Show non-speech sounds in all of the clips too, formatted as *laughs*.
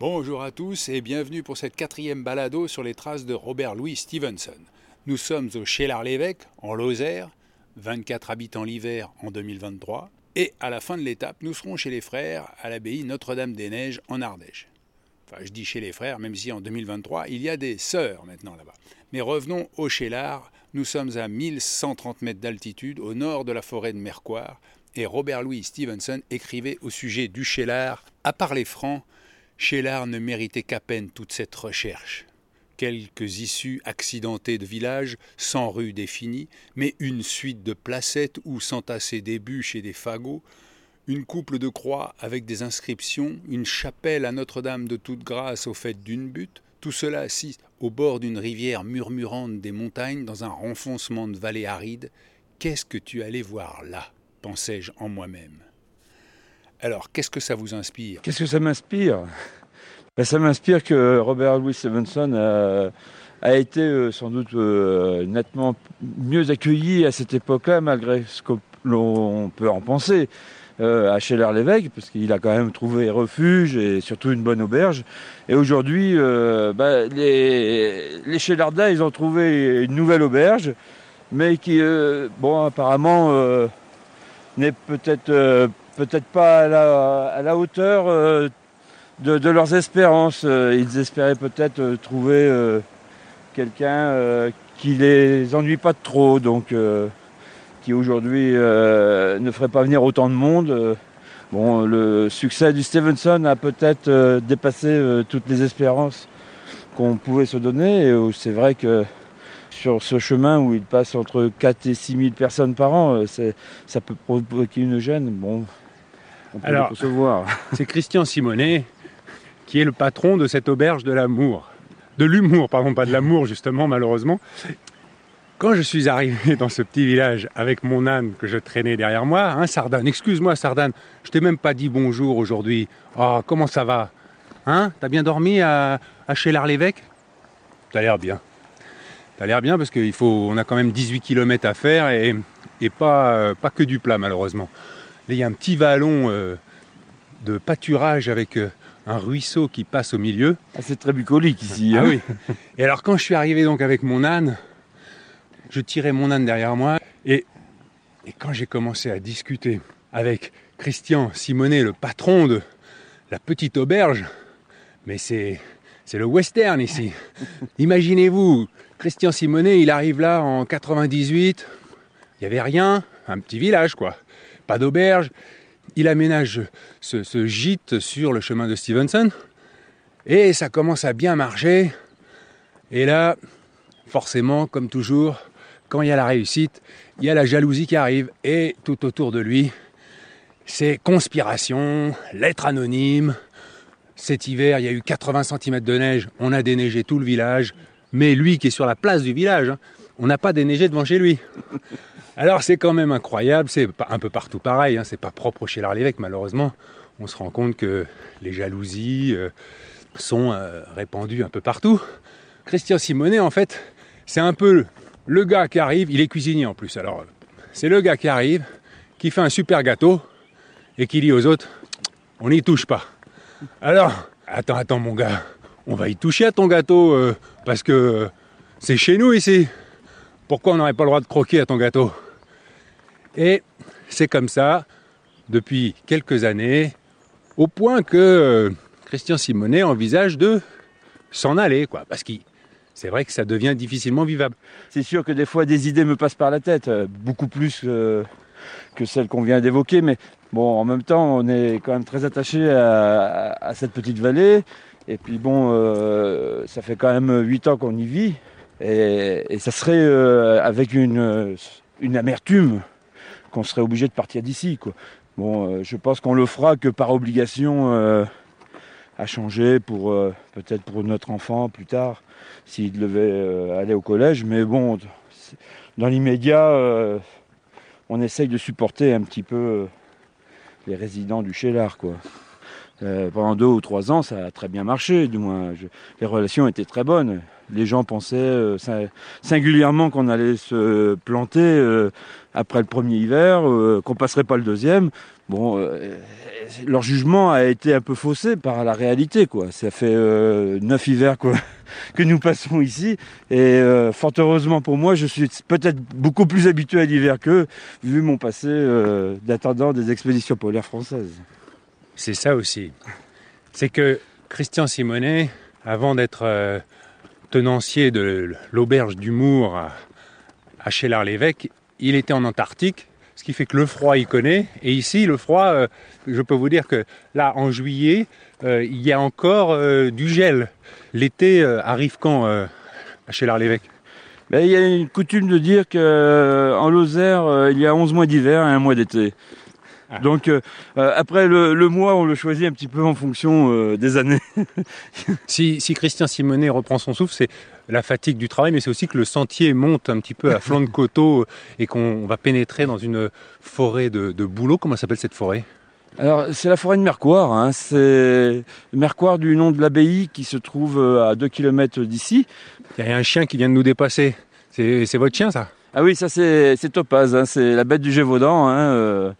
Bonjour à tous et bienvenue pour cette quatrième balado sur les traces de Robert Louis Stevenson. Nous sommes au Chélard-l'Évêque, en Lozère, 24 habitants l'hiver en 2023, et à la fin de l'étape, nous serons chez les frères à l'abbaye Notre-Dame-des-Neiges en Ardèche. Enfin, je dis chez les frères, même si en 2023, il y a des sœurs maintenant là-bas. Mais revenons au Chélard. Nous sommes à 1130 mètres d'altitude, au nord de la forêt de Mercoire, et Robert Louis Stevenson écrivait au sujet du Chélard, à part les francs, Chélard ne méritait qu'à peine toute cette recherche. Quelques issues accidentées de villages, sans rue définie, mais une suite de placettes où s'entassaient des bûches et des fagots, une couple de croix avec des inscriptions, une chapelle à Notre-Dame de toute grâce au fait d'une butte, tout cela assis au bord d'une rivière murmurante des montagnes dans un renfoncement de vallée aride. Qu'est-ce que tu allais voir là? pensais-je en moi-même. Alors, qu'est-ce que ça vous inspire? Qu'est-ce que ça m'inspire? Ben, Ça m'inspire que Robert Louis Stevenson a, a été euh, sans doute euh, nettement mieux accueilli à cette époque-là, malgré ce que l'on peut en penser. Euh, à Cheller-l'Évêque, parce qu'il a quand même trouvé refuge et surtout une bonne auberge. Et aujourd'hui, euh, ben, les, les ils ont trouvé une nouvelle auberge, mais qui, euh, bon, apparemment, euh, n'est peut-être euh, peut-être pas à la, hauteur euh, de, leurs espérances. Euh, ils espéraient peut-être trouver quelqu'un qui les ennuie pas trop, donc qui aujourd'hui euh, ne ferait pas venir autant de monde. Euh, bon, le succès du Stevenson a peut-être euh, dépassé toutes les espérances qu'on pouvait se donner. Et c'est vrai que sur ce chemin où il passe entre 4 et 6 000 personnes par an, ça peut provoquer une gêne. Bon, on peut Alors, *laughs* c'est Christian Simonet qui est le patron de cette auberge de l'amour. De l'humour, pardon, pas de l'amour justement, malheureusement. Quand je suis arrivé dans ce petit village avec mon âne que je traînais derrière moi, hein, Sardane, excuse-moi Sardane, je t'ai même pas dit bonjour aujourd'hui. Oh, comment ça va? Hein? T'as bien dormi à, à Chélard-l'Évêque T'as l'air bien. T'as l'air bien parce qu'il faut, on a quand même 18 km à faire et, et pas, euh, pas que du plat malheureusement. Il y a un petit vallon euh, de pâturage avec euh, un ruisseau qui passe au milieu. Ah, c'est très bucolique ici. Hein ah oui. Et alors quand je suis arrivé donc avec mon âne, je tirais mon âne derrière moi et, et quand j'ai commencé à discuter avec Christian Simonet, le patron de la petite auberge, mais c'est c'est le western ici. *laughs* Imaginez-vous, Christian Simonet, il arrive là en 98, il n'y avait rien, un petit village quoi, pas d'auberge. Il aménage ce, gîte sur le chemin de Stevenson et ça commence à bien marcher. Et là, forcément, comme toujours, quand il y a la réussite, il y a la jalousie qui arrive et tout autour de lui, c'est conspiration, lettres anonymes. Cet hiver, il y a eu 80 cm de neige, on a déneigé tout le village, mais lui qui est sur la place du village, hein, on n'a pas déneigé devant chez lui. Alors c'est quand même incroyable, c'est un peu partout pareil, hein, c'est pas propre chez l'Arlévêque malheureusement. On se rend compte que les jalousies euh, sont euh, répandues un peu partout. Christian Simonet, en fait, c'est un peu le gars qui arrive, il est cuisinier en plus. Alors, c'est le gars qui arrive, qui fait un super gâteau et qui dit aux autres on n'y touche pas. Alors, attends, attends, mon gars, on va y toucher à ton gâteau euh, parce que c'est chez nous ici. Pourquoi on n'aurait pas le droit de croquer à ton gâteau? Et c'est comme ça depuis quelques années, au point que euh, Christian Simonet envisage de s'en aller, quoi, parce qu'il c'est vrai que ça devient difficilement vivable. C'est sûr que des fois des idées me passent par la tête, euh, beaucoup plus euh, que celles qu'on vient d'évoquer, mais bon, en même temps, on est quand même très attaché à, cette petite vallée. Et puis bon, ça fait quand même huit ans qu'on y vit, et, ça serait avec une amertume qu'on serait obligé de partir d'ici, quoi. Bon, euh, je pense qu'on le fera que par obligation à changer pour peut-être pour notre enfant plus tard s'il devait euh, aller au collège. Mais bon, dans l'immédiat, euh, on essaye de supporter un petit peu euh, les résidents du Chélard, quoi. Euh, pendant deux ou trois ans, ça a très bien marché, du moins. Je- les relations étaient très bonnes. Les gens pensaient euh, sin- singulièrement qu'on allait se planter euh, après le premier hiver, euh, qu'on passerait pas le deuxième. Bon, euh, leur jugement a été un peu faussé par la réalité, quoi. Ça fait neuf hivers quoi, *laughs* que nous passons ici, et fort heureusement pour moi, je suis peut-être beaucoup plus habitué à l'hiver qu'eux, vu mon passé d'attendant des expéditions polaires françaises. C'est ça aussi. C'est que Christian Simonet, avant d'être euh, tenancier de l'auberge d'humour à, à Chélard-l'Évêque, il était en Antarctique, ce qui fait que le froid il connaît. Et ici, le froid, euh, je peux vous dire que là, en juillet, euh, il y a encore du gel. L'été arrive quand à Chélard-l'Évêque? Ben, il y a une coutume de dire que euh, en Lozère, il y a 11 mois d'hiver et un mois d'été. Ah. Donc euh, euh, après le, le mois, on le choisit un petit peu en fonction euh, des années. *laughs* Si, si Christian Simonet reprend son souffle, c'est la fatigue du travail, mais c'est aussi que le sentier monte un petit peu à flanc de coteau et qu'on va pénétrer dans une forêt de, de bouleaux. Comment s'appelle cette forêt? Alors c'est la forêt de Mercoire, hein. c'est Mercoire du nom de l'abbaye qui se trouve à 2 km d'ici. Il y a un chien qui vient de nous dépasser. C'est votre chien, ça? Ah oui, ça c'est Topaz, hein, c'est la bête du Gévaudan. Hein,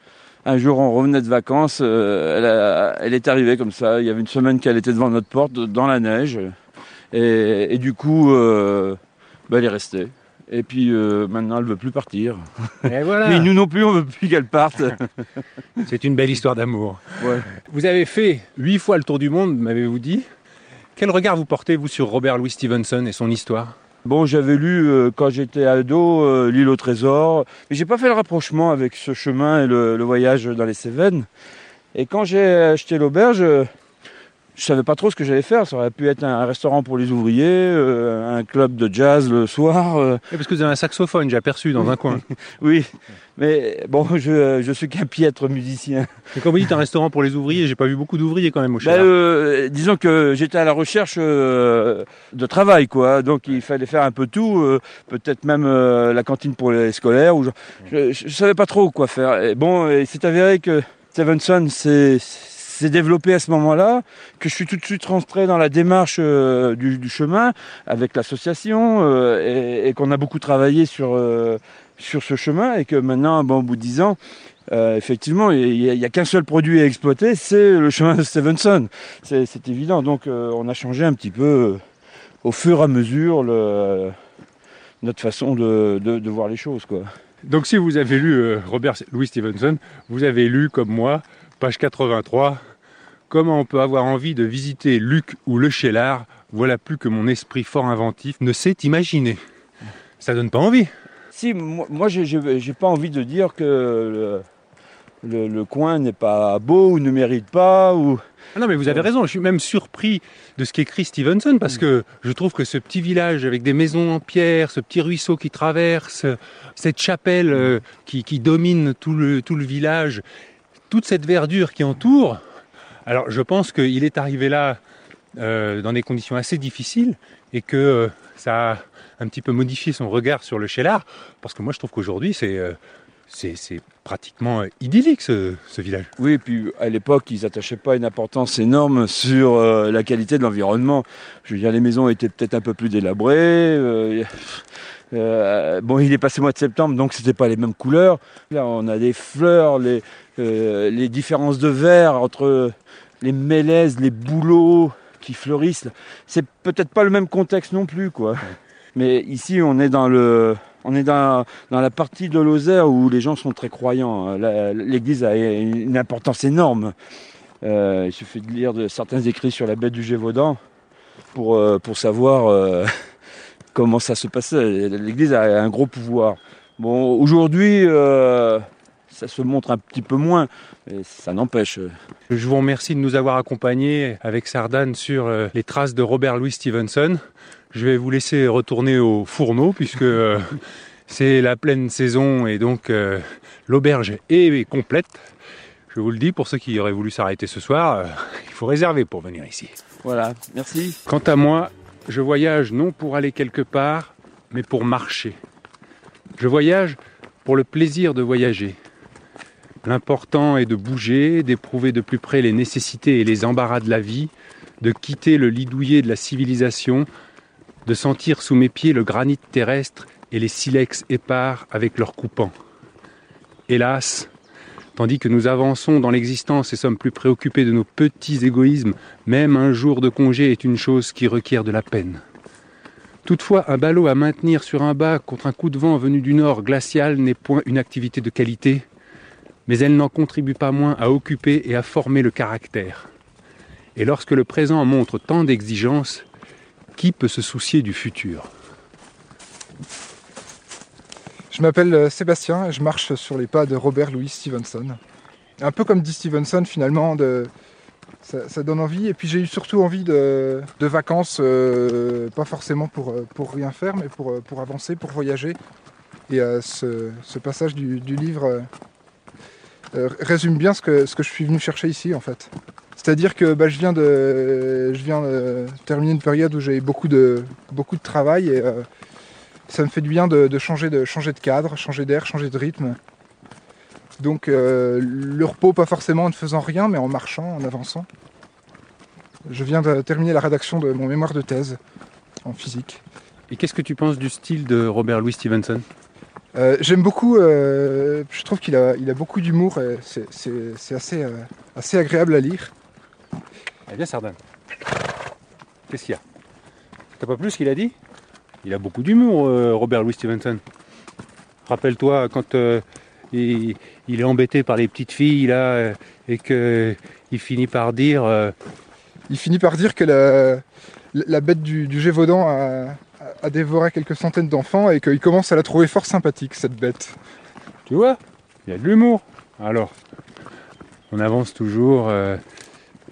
un jour, on revenait de vacances, euh, elle, a- elle est arrivée comme ça. Il y avait une semaine qu'elle était devant notre porte, dans la neige, et, et du coup, euh, bah, elle est restée. Et puis euh, maintenant, elle veut plus partir. Et voilà *laughs* Et nous non plus, on veut plus qu'elle parte. *laughs* C'est une belle histoire d'amour. Ouais. Vous avez fait huit fois le tour du monde, m'avez-vous dit Quel regard vous portez, vous, sur Robert Louis Stevenson et son histoire? Bon, j'avais lu euh, quand j'étais ado euh, L'île au trésor, mais j'ai pas fait le rapprochement avec ce chemin et le, le voyage dans les Cévennes. Et quand j'ai acheté l'auberge, je savais pas trop ce que j'allais faire. Ça aurait pu être un, un restaurant pour les ouvriers, euh, un club de jazz le soir. euh, Parce que vous avez un saxophone, j'ai aperçu dans un coin. *laughs* oui, mais bon, je, je suis qu'un piètre musicien. Et quand vous dites un restaurant pour les ouvriers, j'ai pas vu beaucoup d'ouvriers quand même au Ben, euh, disons que j'étais à la recherche de travail, quoi. Donc il fallait faire un peu tout, peut-être même la cantine pour les scolaires. Ou je, je, je savais pas trop quoi faire. Et bon, et c'est avéré que Stevenson s'est s'est développé à ce moment-là, que je suis tout de suite rentré dans la démarche euh, du, chemin avec l'association euh, et, qu'on a beaucoup travaillé sur euh, sur ce chemin et que maintenant, au bout de dix ans, effectivement, il n'y a, qu'un seul produit à exploiter, c'est le chemin de Stevenson. C'est évident. Donc, on a changé un petit peu au fur et à mesure notre façon de, de- de voir les choses, quoi. Donc si vous avez lu Robert Louis Stevenson, vous avez lu comme moi, page 83, Comment on peut avoir envie de visiter Luc ou le Chélar? Voilà plus que mon esprit fort inventif ne sait imaginer. Ça donne pas envie. Si, moi, moi, j'ai- pas envie de dire que le, le- le coin n'est pas beau ou ne mérite pas. Ou... Ah non, mais vous avez raison, je suis même surpris de ce qu'écrit Stevenson parce que je trouve que ce petit village avec des maisons en pierre, ce petit ruisseau qui traverse, cette chapelle euh, qui, qui domine tout le, tout le village, toute cette verdure qui entoure. Alors je pense qu'il est arrivé là euh, dans des conditions assez difficiles et que euh, ça a un petit peu modifié son regard sur le Chélar parce que moi je trouve qu'aujourd'hui c'est euh, c'est pratiquement idyllique ce, ce village. Oui, et puis à l'époque, ils n'attachaient pas une importance énorme sur la qualité de l'environnement. Je veux dire, les maisons étaient peut-être un peu plus délabrées. bon, il est passé le mois de septembre, donc c'était pas les mêmes couleurs. Là, on a des fleurs, les, les différences de vert entre les mélèzes, les bouleaux qui fleurissent. C'est peut-être pas le même contexte non plus, quoi. Mais ici, on est dans le, on est dans, dans la partie de Lozère où les gens sont très croyants. L'église a une importance énorme. Euh, il suffit de lire certains écrits sur la bête du Gévaudan pour, euh, pour savoir euh, *laughs* comment ça se passait. L'église a un gros pouvoir. Bon, aujourd'hui, ça se montre un petit peu moins, mais ça n'empêche. Je vous remercie de nous avoir accompagnés avec Sardane sur euh, les traces de Robert Louis Stevenson. Je vais vous laisser retourner au fourneau puisque euh, *laughs* c'est la pleine saison et donc euh, l'auberge est complète. Je vous le dis, pour ceux qui auraient voulu s'arrêter ce soir, euh, il faut réserver pour venir ici. Voilà, merci. Quant à moi, je voyage non pour aller quelque part, mais pour marcher. Je voyage pour le plaisir de voyager. L'important est de bouger, d'éprouver de plus près les nécessités et les embarras de la vie, de quitter le lit douillet de la civilisation, de sentir sous mes pieds le granit terrestre et les silex épars avec leurs coupants. Hélas, tandis que nous avançons dans l'existence et sommes plus préoccupés de nos petits égoïsmes, même un jour de congé est une chose qui requiert de la peine. Toutefois, un ballot à maintenir sur un bac contre un coup de vent venu du nord glacial n'est point une activité de qualité, mais elle n'en contribue pas moins à occuper et à former le caractère. Et lorsque le présent montre tant d'exigences, qui peut se soucier du futur? Je m'appelle euh, Sébastien et je marche sur les pas de Robert Louis Stevenson. Un peu comme dit Stevenson finalement, ça, donne envie. Et puis j'ai eu surtout envie de, vacances, euh, pas forcément pour, euh, pour rien faire, mais pour, avancer, pour voyager. Et ce, passage du livre euh, euh, résume bien ce que, ce que je suis venu chercher ici en fait. C'est-à-dire que bah, je viens de, je viens de terminer une période où j'ai beaucoup de, beaucoup de travail et euh, ça me fait du bien de, changer, de changer de cadre, changer d'air, changer de rythme. Donc euh, le repos, pas forcément en ne faisant rien, mais en marchant, en avançant. Je viens de terminer la rédaction de mon mémoire de thèse en physique. Et qu'est-ce que tu penses du style de Robert Louis Stevenson? Euh, J'aime beaucoup, euh, je trouve qu'il a, il a beaucoup d'humour c'est- assez, euh, assez agréable à lire. Eh bien, Sardane. Qu'est-ce qu'il y a? T'as pas plus ce qu'il a dit? Il a beaucoup d'humour, Robert Louis Stevenson. Rappelle-toi quand il, il est embêté par les petites filles là et que il finit par dire Il finit par dire que la, la bête du, du Gévaudan a, a dévoré quelques centaines d'enfants et qu'il commence à la trouver fort sympathique, cette bête. Tu vois Il y a de l'humour. Alors, on avance toujours euh,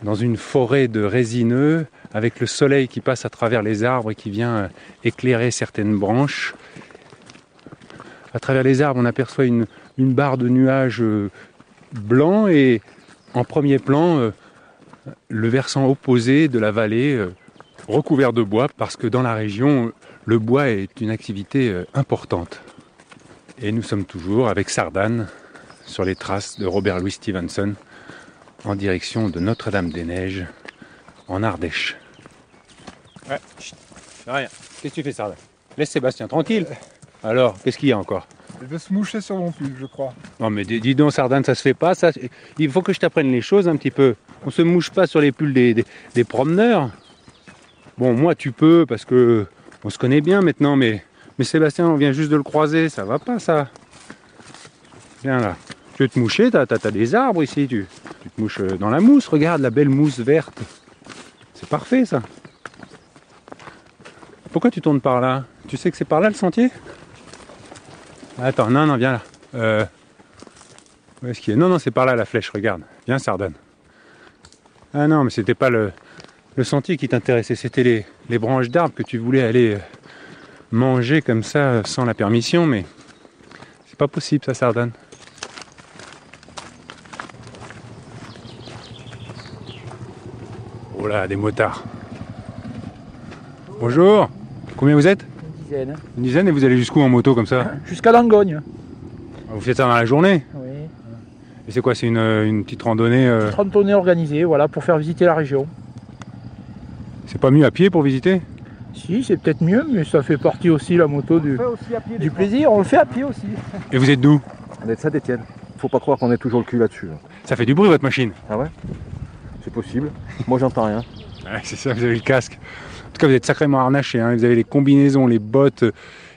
dans une forêt de résineux avec le soleil qui passe à travers les arbres et qui vient euh, éclairer certaines branches. À travers les arbres, on aperçoit une, barre de nuages euh, blancs et en premier plan, le versant opposé de la vallée recouvert de bois parce que dans la région, le bois est une activité euh, importante. Et nous sommes toujours avec Sardane sur les traces de Robert Louis Stevenson en direction de Notre-Dame-des-Neiges en Ardèche. Ouais, chut, rien. Qu'est-ce que tu fais Sardane? Laisse Sébastien tranquille. Alors, qu'est-ce qu'il y a encore? Elle veut se moucher sur mon pull, je crois. Non mais dis dis donc Sardane, ça se fait pas. Ça, il faut que je t'apprenne les choses un petit peu. On se mouche pas sur les pulls des, des- des promeneurs. Bon, moi tu peux parce que on se connaît bien maintenant, mais, Sébastien, on vient juste de le croiser, ça va pas ça. Viens là. Tu veux te moucher, t'as as, des arbres ici, tu, tu te mouches euh, dans la mousse, regarde la belle mousse verte. C'est parfait ça. Pourquoi tu tournes par là? Tu sais que c'est par là le sentier? Attends, non, non, viens là. Euh, où est-ce qu'il est? Non, non, c'est par là la flèche, regarde. Viens, Sardane. Ah non, mais c'était pas le, le sentier qui t'intéressait, c'était les, les branches d'arbres que tu voulais aller euh, manger comme ça euh, sans la permission, mais c'est pas possible ça, Sardane. Oh là, des motards. Bonjour. Combien vous êtes? Dizaine. Une dizaine et vous allez jusqu'où en moto comme ça? *clears throat* Jusqu'à Langogne. Vous faites ça dans la journée? Oui. Et c'est quoi C'est une, une petite randonnée euh, Randonnée organisée, voilà, pour faire visiter la région. C'est pas mieux à pied pour visiter Si, c'est peut-être mieux, mais ça fait partie aussi la moto du, du plaisir. On le fait à pied aussi. *laughs* Et vous êtes d'où On est de Saint-Etienne. Faut pas croire qu'on est toujours le cul là-dessus. hein. Ça fait du bruit votre machine Ah ouais? C'est possible. Moi j'entends rien. *laughs* Ouais, c'est ça, vous avez le casque. En tout cas, vous êtes sacrément harnaché. hein. Vous avez les combinaisons, les bottes,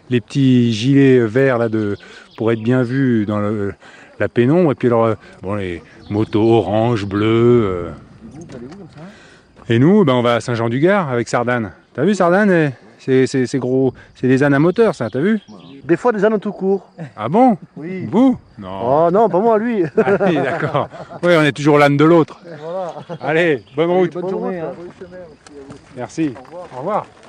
les petits gilets verts là, de, pour être bien vu dans le- la pénombre. Et puis alors, euh, bon, les motos orange, bleu. euh. Et nous, ben, on va à Saint-Jean-du-Gard avec Sardane. T'as vu Sardane eh C'est gros, c'est des ânes à moteur, ça, t'as vu Des fois des ânes tout court. Ah bon Oui. Vous Non. Oh non, pas moi, lui. Ah oui, d'accord. Oui, on est toujours l'âne de l'autre. Allez, bonne route. Bonne journée. hein. Merci. Au revoir. Ah, t'as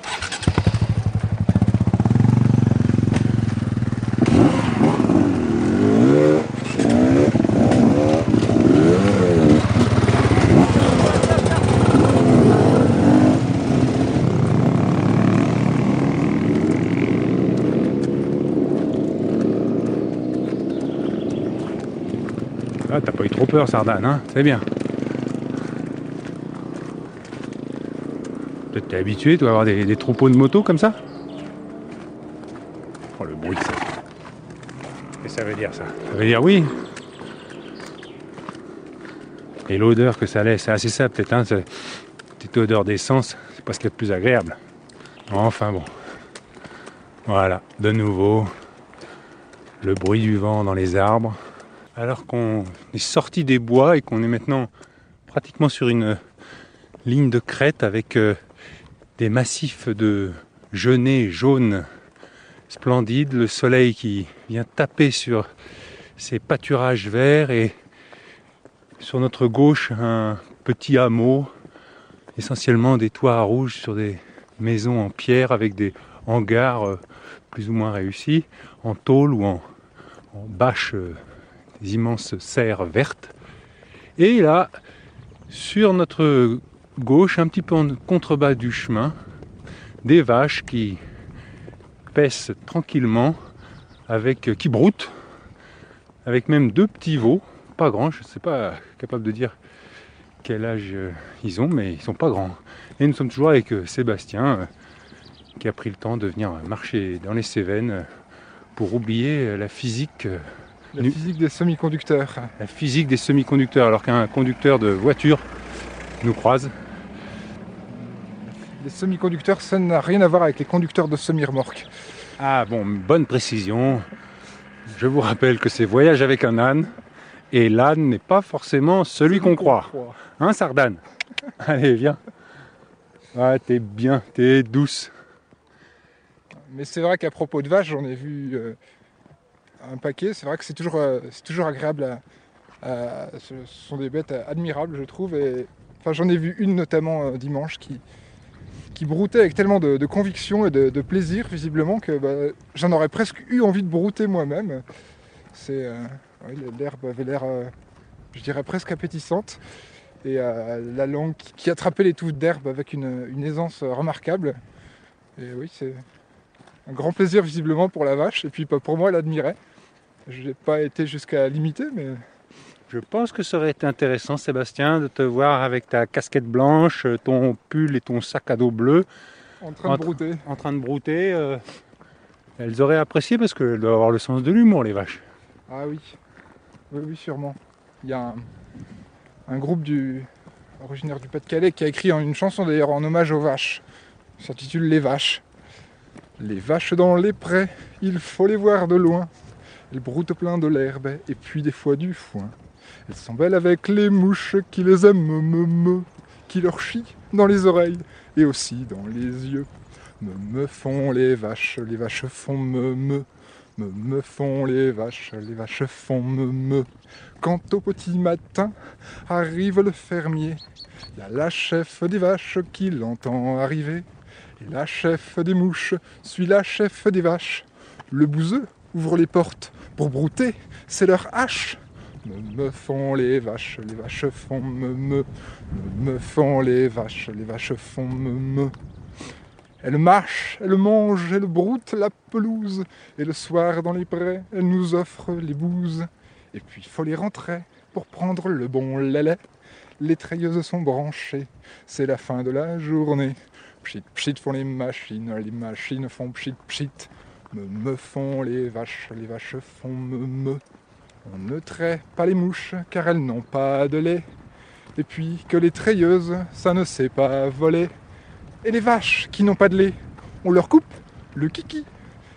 trop peur, Sardane, hein C'est bien. Peut-être t'es habitué, tu vas avoir des, des troupeaux de motos comme ça? Oh, le bruit que ça que ça veut dire, ça? Ça veut dire oui. Et l'odeur que ça laisse, c'est assez ça, peut-être, hein cette petite odeur d'essence, c'est pas ce qu'il y a de plus agréable. Enfin bon. Voilà, de nouveau, le bruit du vent dans les arbres. Alors qu'on est sorti des bois et qu'on est maintenant pratiquement sur une ligne de crête avec euh, des massifs de genêts jaunes splendides, le soleil qui vient taper sur ces pâturages verts et sur notre gauche un petit hameau, essentiellement des toits rouges sur des maisons en pierre avec des hangars euh, plus ou moins réussis, en tôle ou en, bâche, euh, immenses serres vertes. Et là, sur notre gauche, un petit peu en contrebas du chemin, des vaches qui paissent tranquillement, avec, qui broutent, avec même deux petits veaux, pas grands, je ne sais pas capable de dire quel âge euh, ils ont, mais ils sont pas grands. Et nous sommes toujours avec euh, Sébastien, euh, qui a pris le temps de venir marcher dans les Cévennes pour oublier la physique, La Nu- physique des semi-conducteurs. la physique des semi-conducteurs, alors qu'un conducteur de voiture nous croise. Les semi-conducteurs, ça n'a rien à voir avec les conducteurs de semi-remorques. Ah bon, bonne précision. Je vous rappelle que c'est voyage avec un âne, et l'âne n'est pas forcément celui qu'on croit. Hein, Sardane? *laughs* Allez, viens. Ah, t'es bien, t'es douce. Mais c'est vrai qu'à propos de vaches, j'en ai vu euh, un paquet. C'est vrai que c'est toujours, euh, toujours agréable à, Ce sont des bêtes admirables, je trouve. Enfin, j'en ai vu une notamment euh, dimanche qui, qui broutait avec tellement de, conviction et de, plaisir, visiblement, que bah, j'en aurais presque eu envie de brouter moi-même. Euh, l'herbe avait l'air, je dirais, presque appétissante. Et la langue qui, attrapait les touffes d'herbe avec une, aisance remarquable. Et oui, c'est un grand plaisir visiblement pour la vache. Et puis bah, pour moi, elle admirait. Je n'ai pas été jusqu'à l'imiter, mais Je pense que ça aurait été intéressant, Sébastien, de te voir avec ta casquette blanche, ton pull et ton sac à dos bleu, en train de brouter. en train de brouter. euh, elles auraient apprécié parce qu'elles doivent avoir le sens de l'humour, les vaches. Ah oui, oui, oui, sûrement. Il y a un, un groupe du, originaire du Pas-de-Calais qui a écrit une chanson d'ailleurs en hommage aux vaches. S'intitule Les vaches. Les vaches dans les prés, il faut les voir de loin. Elles broutent plein de l'herbe et puis des fois du foin. Elles sont belles avec les mouches qui les aiment, me, me, qui leur chient dans les oreilles et aussi dans les yeux. Me, me font les vaches, les vaches font me, me. Me, me font les vaches, les vaches font me, me. Quand au petit matin arrive le fermier, il y a la chef des vaches qui l'entend arriver. Et la chef des mouches suit la chef des vaches. Le bouseux ouvre les portes pour brouter, c'est leur hache. Me, me font les vaches, les vaches font me, me. Me, me font les vaches, les vaches font me, me. Elle marche, elle mange, elle broute la pelouse. Et le soir dans les prés, elle nous offre les bouses. Et puis faut les rentrer pour prendre le bon lait. Les treilleuses sont branchées, c'est la fin de la journée. Pchit pchit font les machines, les machines font pchit pchit. Me me font les vaches, les vaches font me me. On ne traite pas les mouches car elles n'ont pas de lait. Et puis que les treilleuses, ça ne sait pas voler. Et les vaches qui n'ont pas de lait, on leur coupe le kiki.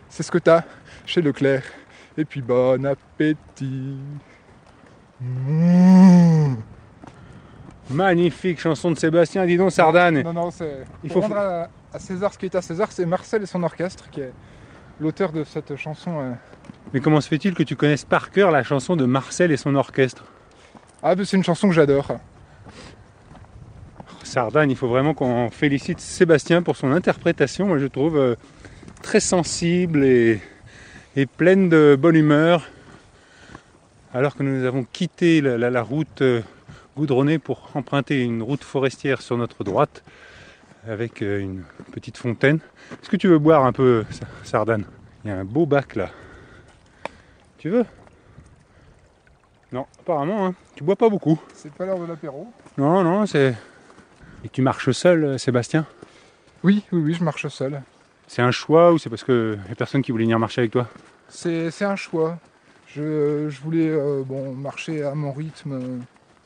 C'est ce que t'as chez Leclerc. Et puis bon appétit. Mmh. Magnifique chanson de Sébastien, dis donc Sardane. Non, non, c'est. Il faut rendre à, à César ce qui est à César, c'est Marcel et son orchestre qui est l'auteur de cette chanson. euh. Mais comment se fait-il que tu connaisses par cœur la chanson de Marcel et son orchestre? Ah, c'est une chanson que j'adore. Sardane, il faut vraiment qu'on félicite Sébastien pour son interprétation, moi je trouve euh, très sensible et, et pleine de bonne humeur. Alors que nous avons quitté la, la- la route euh, goudronnée pour emprunter une route forestière sur notre droite avec euh, une petite fontaine. Est-ce que tu veux boire un peu, Sa- Sardane? Il y a un beau bac là. Tu veux? Non, apparemment, hein. tu bois pas beaucoup. C'est pas l'heure de l'apéro. Non, non, c'est. Et tu marches seul, euh, Sébastien? Oui, oui, oui, je marche seul. C'est un choix ou c'est parce que y a personne qui voulait venir marcher avec toi? C'est c'est un choix. Je, je voulais euh, bon, marcher à mon rythme,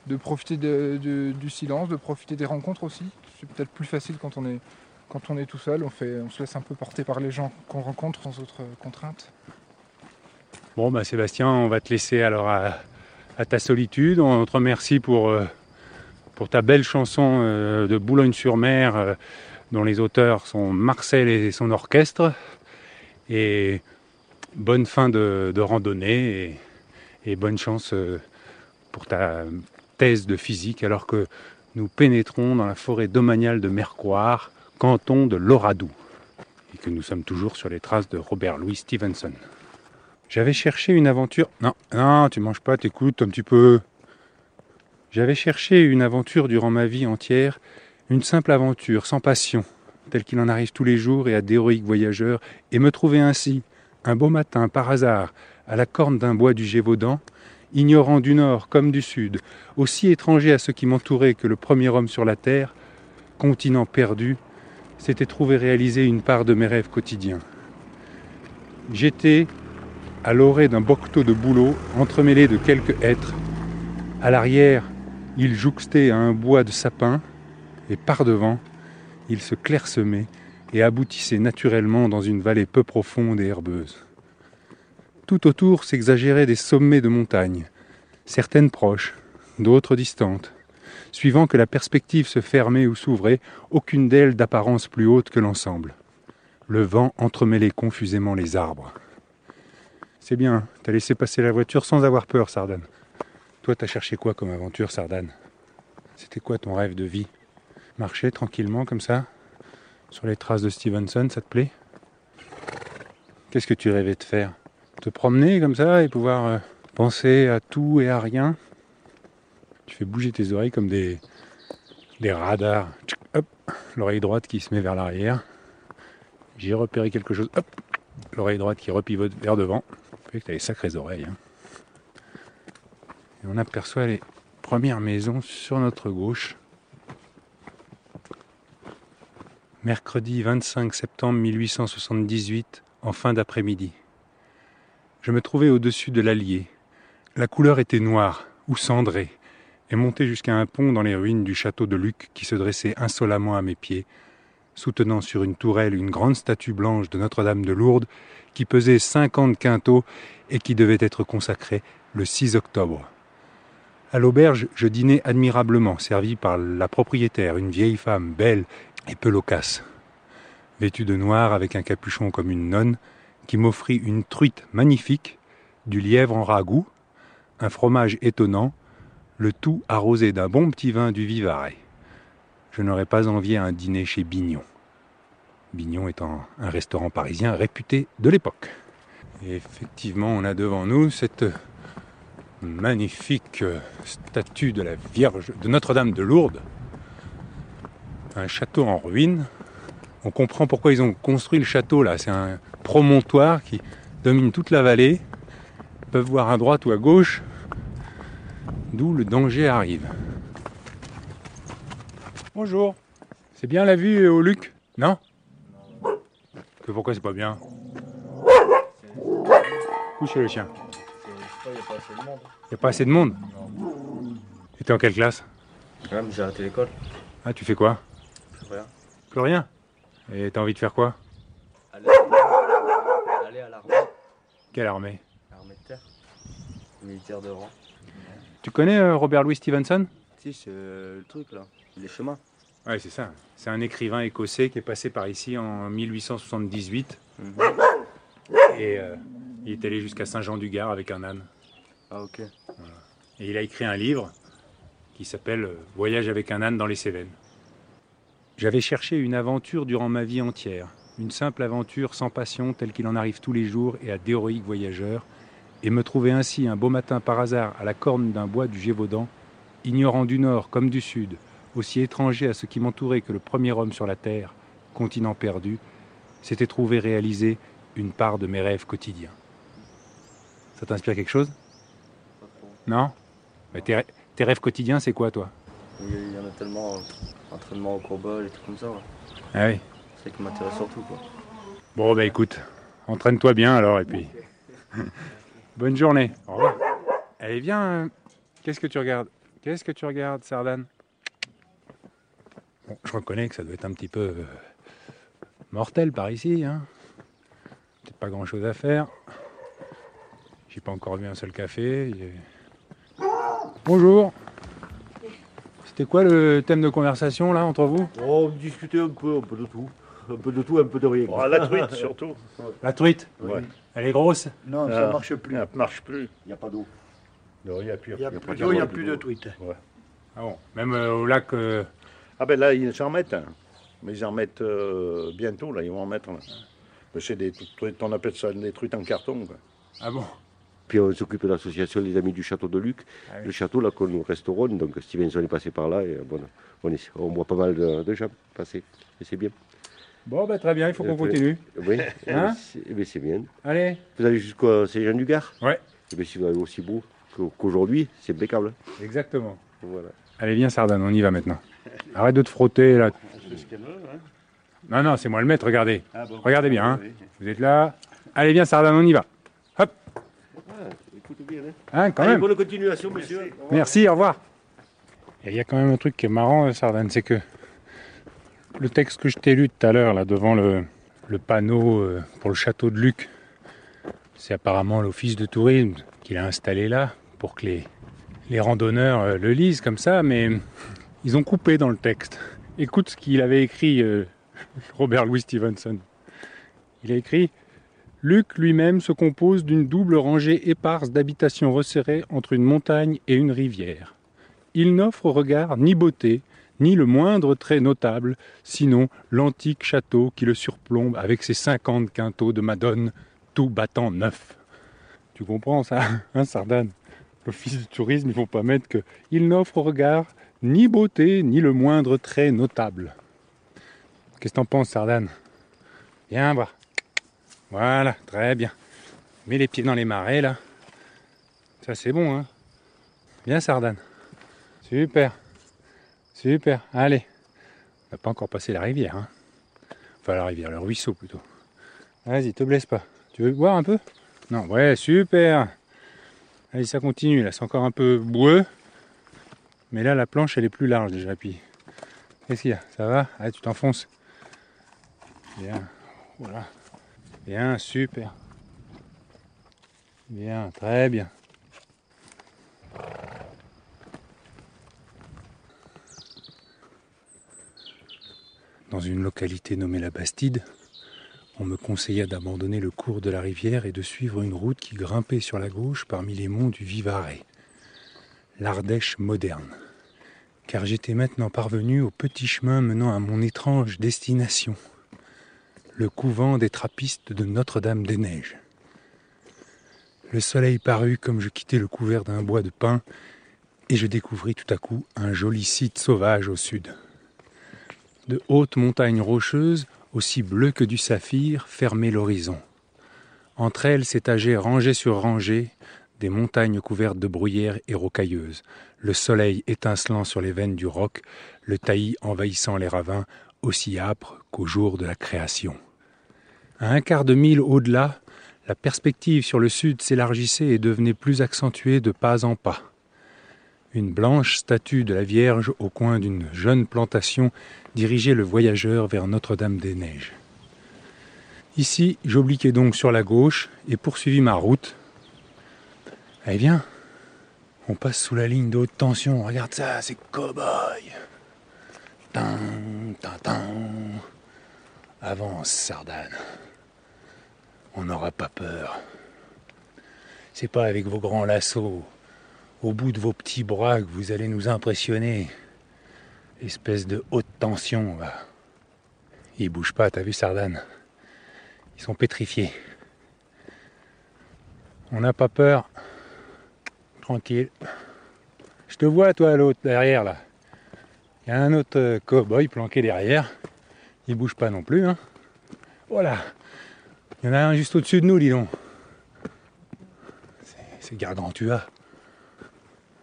de profiter de- de- du silence, de profiter des rencontres aussi. C'est peut-être plus facile quand on est, quand on est tout seul. On, se laisse un peu porter par les gens qu'on rencontre sans autre contrainte. Bon, bah Sébastien, on va te laisser alors à, ta solitude. On te remercie pour, euh, ta belle chanson euh, de Boulogne-sur-Mer, euh, dont les auteurs sont Marcel et son orchestre. Et bonne fin de, randonnée et, et bonne chance euh, pour ta thèse de physique, alors que nous pénétrons dans la forêt domaniale de Mercoire, canton de l'Oradou, et que nous sommes toujours sur les traces de Robert Louis Stevenson. J'avais cherché une aventure. Non, non, tu manges pas, t'écoutes un petit peu. J'avais cherché une aventure durant ma vie entière, une simple aventure, sans passion, telle qu'il en arrive tous les jours et à d'héroïques voyageurs, et me trouver ainsi, un beau matin, par hasard, à la corne d'un bois du Gévaudan, ignorant du nord comme du sud, aussi étranger à ce qui m'entourait que le premier homme sur la terre, continent perdu, s'était trouvé réaliser une part de mes rêves quotidiens. J'étais à l'orée d'un bocteau de bouleau entremêlé de quelques hêtres. À l'arrière, il jouxtait à un bois de sapin, et par devant, il se clairsemait et aboutissait naturellement dans une vallée peu profonde et herbeuse. Tout autour s'exagéraient des sommets de montagnes, certaines proches, d'autres distantes. Suivant que la perspective se fermait ou s'ouvrait, aucune d'elles d'apparence plus haute que l'ensemble. Le vent entremêlait confusément les arbres. C'est bien, t'as laissé passer la voiture sans avoir peur, Sardane. Toi, t'as cherché quoi comme aventure, Sardane C'était quoi ton rêve de vie? Marcher tranquillement comme ça? Sur les traces de Stevenson, ça te plaît? Qu'est-ce que tu rêvais de faire? Te promener comme ça et pouvoir euh, penser à tout et à rien Tu fais bouger tes oreilles comme des, des radars. Hop, l'oreille droite qui se met vers l'arrière. J'ai repéré quelque chose. Hop, l'oreille droite qui repivote vers devant. Que t'as des sacrées oreilles. hein. Et on aperçoit les premières maisons sur notre gauche. Mercredi 25 septembre 1878, en fin d'après-midi. Je me trouvais au-dessus de l'Allier. La couleur était noire ou cendrée et montait jusqu'à un pont dans les ruines du château de Luc qui se dressait insolemment à mes pieds, soutenant sur une tourelle une grande statue blanche de Notre-Dame de Lourdes qui pesait 50 quintaux et qui devait être consacrée le 6 octobre. À l'auberge, je dînais admirablement, servi par la propriétaire, une vieille femme belle et peu loquace, vêtue de noir avec un capuchon comme une nonne, qui m'offrit une truite magnifique, du lièvre en ragoût, un fromage étonnant, le tout arrosé d'un bon petit vin du Vivarais. Je n'aurais pas envié un dîner chez Bignon. Bignon étant un restaurant parisien réputé de l'époque. Et effectivement, on a devant nous cette magnifique statue de la Vierge de Notre-Dame de Lourdes. Un château en ruine. On comprend pourquoi ils ont construit le château là. C'est un promontoire qui domine toute la vallée. Peuvent voir à droite ou à gauche d'où le danger arrive. Bonjour. C'est bien la vue euh, au Luc Non? Que pourquoi c'est pas bien? Couchez le chien? Il n'y a pas assez de monde. Y a pas assez de monde? Et t'es en quelle classe? J'ai arrêté l'école. Ah, tu fais quoi? Plus rien. Plus rien? Et t'as envie de faire quoi Aller, aller à l'armée. Quelle armée L'armée de terre. Militaire de rang. Tu connais euh, Robert Louis Stevenson? Si, c'est euh, le truc là. Les chemins. Ouais, c'est ça. C'est un écrivain écossais qui est passé par ici en 1878 Mhm. et euh, il est allé jusqu'à Saint-Jean-du-Gard avec un âne. Ah, ok. Et il a écrit un livre qui s'appelle Voyage avec un âne dans les Cévennes. J'avais cherché une aventure durant ma vie entière, une simple aventure sans passion telle qu'il en arrive tous les jours et à d'héroïques voyageurs, et me trouver ainsi un beau matin par hasard à la corne d'un bois du Gévaudan, ignorant du nord comme du sud, aussi étranger à ce qui m'entourait que le premier homme sur la terre, continent perdu, s'était trouvé réaliser une part de mes rêves quotidiens. Ça t'inspire quelque chose? Non? Mais tes, tes rêves quotidiens, c'est quoi, toi? Il y, en a tellement. euh, entraînement au courbol et tout comme ça. Ouais. Ah oui? C'est ça qui m'intéresse surtout. Quoi. Bon, bah écoute, entraîne-toi bien alors, et puis. *laughs* Bonne journée. Au revoir. Allez, viens. euh, Qu'est-ce que tu regardes? Qu'est-ce que tu regardes, Sardane Bon, je reconnais que ça doit être un petit peu euh, mortel par ici. Hein. Peut-être pas grand-chose à faire. J'ai pas encore vu un seul café. Bonjour. C'était quoi le thème de conversation là entre vous? Oh, discuter un peu, un peu de tout. Un peu de tout, un peu de rien. Oh, la truite surtout. *laughs* La truite Ouais. Elle est grosse Non, Ah, ça marche plus. Elle marche plus. Il n'y a pas d'eau. Non, il n'y a plus. D'eau, il n'y a de- plus de truite. Ah bon Même euh, au lac. euh, Ah ben là, ils en remettent. hein. Mais ils en remettent euh, bientôt, là, ils vont en mettre. Là. Mais c'est des truites, on appelle ça des truites en carton. quoi. Ah bon Puis on s'occupe de l'association Les Amis du Château de Luc. Ah oui. Le château là que nous restaurons. Donc Stevenson est passé par là et bon, on, est- on voit pas mal de, de gens passer. Et c'est bien. Bon, bah très bien, il faut qu'on Euh, continue. Oui, *laughs* Hein c'est eh bien, c'est bien. Allez Vous allez jusqu'à Saint-Jean-du-Gard Ouais. Et bien, si vous allez aussi beau qu'au- qu'aujourd'hui, c'est impeccable. Exactement. Voilà. Allez, viens, Sardane, on y va maintenant. Arrête de te frotter là. Hein? Non, non, c'est moi le maître, regardez. Ah bon. Regardez bien, hein. Vous êtes là. Allez, viens, Sardane, on y va. Hop Ah, écoute bien. Hein. Hein, quand Allez, même. bonne continuation, monsieur. Merci, au revoir. Et il y a quand même un truc qui est marrant, euh, Sardane, c'est que le texte que je t'ai lu tout à l'heure, là, devant le, panneau euh, pour le château de Luc, c'est apparemment l'office de tourisme qu'il a installé là pour que les, les randonneurs euh, le lisent comme ça, mais ils ont coupé dans le texte. Écoute ce qu'il avait écrit, euh, *laughs* Robert Louis Stevenson. Il a écrit Luc lui-même se compose d'une double rangée éparse d'habitations resserrées entre une montagne et une rivière. Il n'offre au regard ni beauté, ni le moindre trait notable, sinon l'antique château qui le surplombe avec ses cinquante quintaux de Madone, tout battant neuf. Tu comprends ça, *laughs* hein, Sardane? L'office du tourisme, ils vont pas mettre que il n'offre au regard ni beauté, ni le moindre trait notable. Qu'est-ce que t'en penses, Sardane? Viens voir. Voilà, très bien. Mets les pieds dans les marais, là. Ça, c'est bon, hein Viens, Sardane. Super. Super. Allez. On n'a pas encore passé la rivière, hein Enfin, la rivière, le ruisseau, plutôt. Vas-y, te blesse pas. Tu veux boire un peu? Non, ouais, super. Allez, ça continue, là. C'est encore un peu boueux. Mais là, la planche, elle est plus large, déjà. Puis, qu'est-ce qu'il y a? Ça va? Allez, tu t'enfonces. Bien. Voilà. Bien, super. Bien, très bien. Dans une localité nommée la Bastide, on me conseilla d'abandonner le cours de la rivière et de suivre une route qui grimpait sur la gauche parmi les monts du Vivarais, l'Ardèche moderne. Car j'étais maintenant parvenu au petit chemin menant à mon étrange destination le couvent des trappistes de Notre-Dame-des-Neiges. Le soleil parut comme je quittais le couvert d'un bois de pin et je découvris tout à coup un joli site sauvage au sud. De hautes montagnes rocheuses, aussi bleues que du saphir, fermaient l'horizon. Entre elles s'étageaient rangées sur rangées des montagnes couvertes de bruyères et rocailleuses, le soleil étincelant sur les veines du roc, le taillis envahissant les ravins, aussi âpres qu'au jour de la création. À un quart de mille au-delà, la perspective sur le sud s'élargissait et devenait plus accentuée de pas en pas. Une blanche statue de la Vierge au coin d'une jeune plantation dirigeait le voyageur vers Notre-Dame-des-Neiges. Ici, j'obliquai donc sur la gauche et poursuivis ma route. Allez, viens, on passe sous la ligne de haute tension. Regarde ça, c'est cow-boy. Avance, Sardane. On n'aura pas peur. C'est pas avec vos grands lassos, au bout de vos petits bras, que vous allez nous impressionner. Espèce de haute tension, va. Ils bougent pas, t'as vu, Sardane? Ils sont pétrifiés. On n'a pas peur. Tranquille. Je te vois, toi, l'autre, derrière, là. Il y a un autre euh, cow-boy planqué derrière. Il bouge pas non plus, hein. Voilà. Il y en a un juste au-dessus de nous, dis donc. C'est- C'est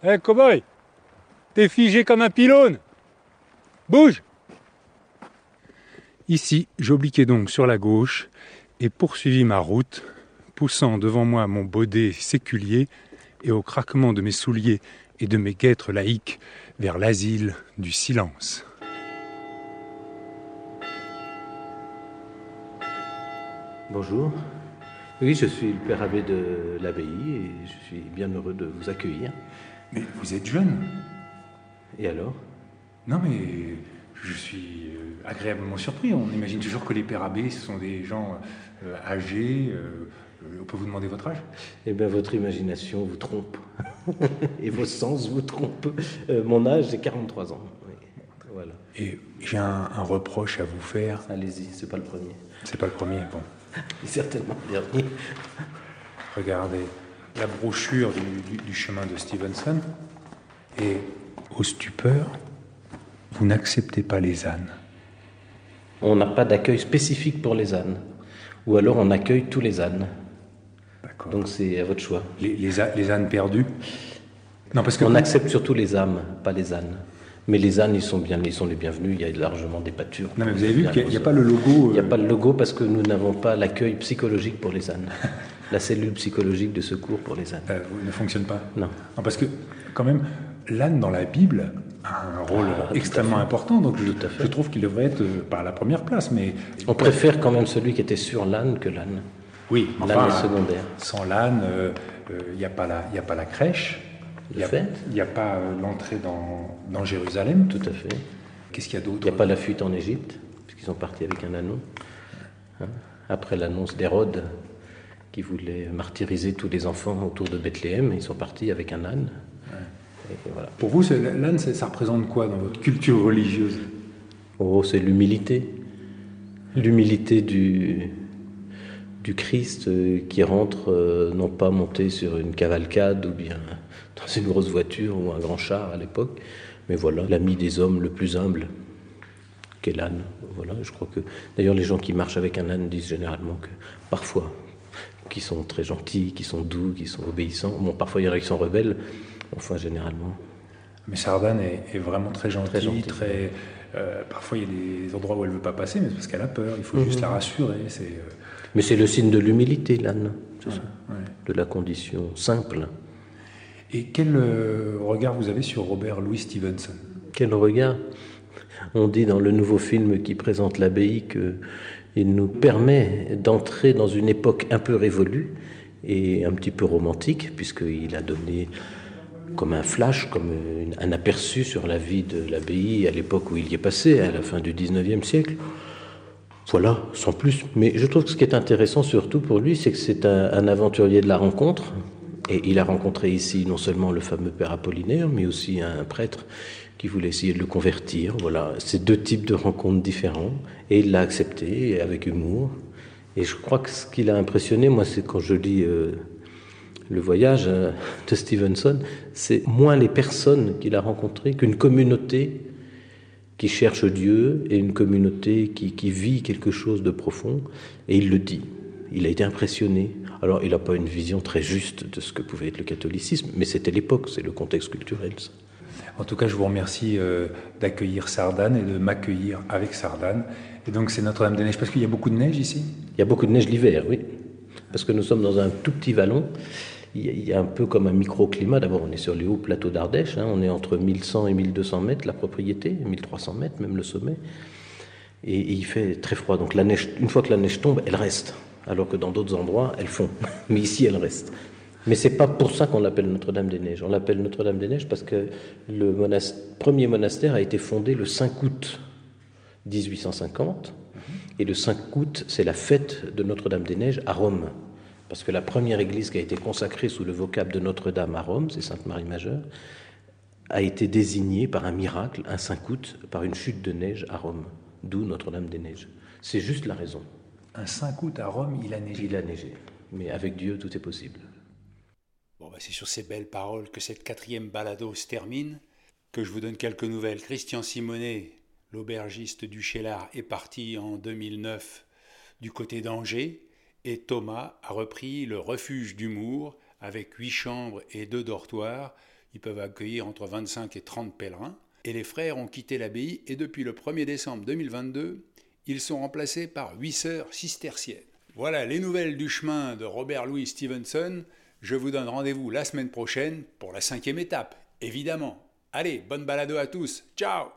Eh, cowboy T'es figé comme un pylône Bouge Ici, j'obliquais donc sur la gauche et poursuivis ma route, poussant devant moi mon baudet séculier et au craquement de mes souliers et de mes guêtres laïques vers l'asile du silence. Bonjour. Oui, je suis le père abbé de l'abbaye et je suis bien heureux de vous accueillir. Mais vous êtes jeune Et alors? Non, mais je suis euh, agréablement surpris. On imagine toujours que les pères abbés, ce sont des gens euh, âgés. euh, on peut vous demander votre âge? Eh bien, votre imagination vous trompe. *laughs* et vos sens vous trompent. Euh, mon âge, c'est 43 ans. Oui. Voilà. Et j'ai un, un reproche à vous faire. Allez-y, c'est pas le premier. C'est pas le premier, bon. *laughs* Et certainement le dernier. Regardez la brochure du, du- du chemin de Stevenson. Et au stupeur, vous n'acceptez pas les ânes. On n'a pas d'accueil spécifique pour les ânes. Ou alors on accueille tous les ânes. D'accord. Donc c'est à votre choix. Les, les â- les ânes perdus Non, parce que On vous- accepte surtout les âmes, pas les ânes. Mais les ânes, ils sont bien, ils sont les bienvenus. Il y a largement des pâtures. Non, mais vous avez vu qu'il n'y a, pas le logo. Il n'y a euh, pas le logo parce que nous n'avons pas l'accueil psychologique pour les ânes. *laughs* La cellule psychologique de secours pour les ânes. euh, ne fonctionne pas. Non. Non, parce que, quand même, l'âne dans la Bible a un rôle Ah, à extrêmement important, donc je, trouve qu'il devrait être euh, pas à la première place, mais. On préfère quand même celui qui était sur l'âne que l'âne. Oui, L'âne est secondaire. Sans l'âne, euh, euh, il n'y a, pas la- il y a pas la crèche, il n'y a, il y a pas euh, l'entrée dans, dans Jérusalem. Tout à fait. Qu'est-ce qu'il y a Il d'autre n'y a pas la fuite en Égypte, puisqu'ils sont partis avec un anneau. Hein. Après l'annonce d'Hérode, qui voulait martyriser tous les enfants autour de Bethléem, ils sont partis avec un âne. Et voilà. Pour vous, l'âne, ça représente quoi dans votre culture religieuse? Oh, c'est l'humilité. L'humilité du, du Christ euh, qui rentre, euh, non pas monté sur une cavalcade ou bien *laughs* dans une grosse voiture ou un grand char à l'époque, mais voilà, l'ami des hommes le plus humble, qu'est l'âne. Voilà, je crois que d'ailleurs les gens qui marchent avec un âne disent généralement que parfois, qui sont très gentils, qui sont doux, qui sont obéissants. Bon, parfois il y en a qui sont rebelles, enfin généralement. Mais Sardane est, est vraiment très gentille, Très euh, parfois, il y a des endroits où elle ne veut pas passer, mais c'est parce qu'elle a peur. Il faut Mhm. juste la rassurer. C'est, euh, Mais c'est le signe de l'humilité, l'âne, c'est ça, ouais. de la condition simple. Et quel euh, regard vous avez sur Robert Louis Stevenson? Quel regard? On dit dans le nouveau film qui présente l'abbaye qu'il nous permet d'entrer dans une époque un peu révolue et un petit peu romantique, puisqu'il a donné comme un flash, comme un aperçu sur la vie de l'abbaye à l'époque où il y est passé, à la fin du 19e siècle. Voilà, sans plus. Mais je trouve que ce qui est intéressant surtout pour lui, c'est que c'est un, un aventurier de la rencontre. Et il a rencontré ici non seulement le fameux père Apollinaire, mais aussi un prêtre qui voulait essayer de le convertir. Voilà, c'est deux types de rencontres différents. Et il l'a accepté avec humour. Et je crois que ce qui l'a impressionné, moi, c'est quand je lis euh, le voyage euh, de Stevenson, c'est moins les personnes qu'il a rencontrées qu'une communauté qui cherche Dieu et une communauté qui, qui vit quelque chose de profond. Et il le dit. Il a été impressionné. Alors, il n'a pas une vision très juste de ce que pouvait être le catholicisme, mais c'était l'époque, c'est le contexte culturel. ça. En tout cas, je vous remercie euh, d'accueillir Sardane et de m'accueillir avec Sardane. Et donc, c'est Notre-Dame-des-Neiges, parce qu'il y a beaucoup de neige ici? Il y a beaucoup de neige l'hiver, oui. Parce que nous sommes dans un tout petit vallon. Il y a, un peu comme un microclimat. D'abord, on est sur les hauts plateaux d'Ardèche. hein. On est entre 1100 et 1200 mètres, la propriété, 1300 mètres, même le sommet. Et, et il fait très froid. Donc, la neige, une fois que la neige tombe, elle reste. Alors que dans d'autres endroits, elle fond. *laughs* Mais ici, elle reste. Mais c'est pas pour ça qu'on l'appelle Notre-Dame-des-Neiges. On l'appelle Notre-Dame-des-Neiges parce que le premier monastère a été fondé le 5 août 1850. Et le 5 août, c'est la fête de Notre-Dame-des-Neiges à Rome. Parce que la première église qui a été consacrée sous le vocable de Notre-Dame à Rome, c'est Sainte-Marie-Majeure, a été désignée par un miracle, un 5 août, par une chute de neige à Rome. D'où Notre-Dame-des-Neiges. C'est juste la raison. Un 5 août à Rome, il a neigé. Il a neigé. Mais avec Dieu, tout est possible. Bon, bah, c'est sur ces belles paroles que cette quatrième balado se termine, que je vous donne quelques nouvelles. Christian Simonet, l'aubergiste du Chélard, est parti en 2009 du côté d'Angers, et Thomas a repris le refuge d'humour avec huit chambres et deux dortoirs. Ils peuvent accueillir entre 25 et 30 pèlerins. Et les frères ont quitté l'abbaye et depuis le 1er décembre 2022, ils sont remplacés par huit sœurs cisterciennes. Voilà les nouvelles du chemin de Robert Louis Stevenson. Je vous donne rendez-vous la semaine prochaine pour la cinquième étape, évidemment. Allez, bonne balado à tous. Ciao